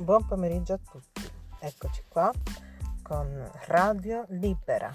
Buon pomeriggio a tutti. Eccoci qua con Radio Libera.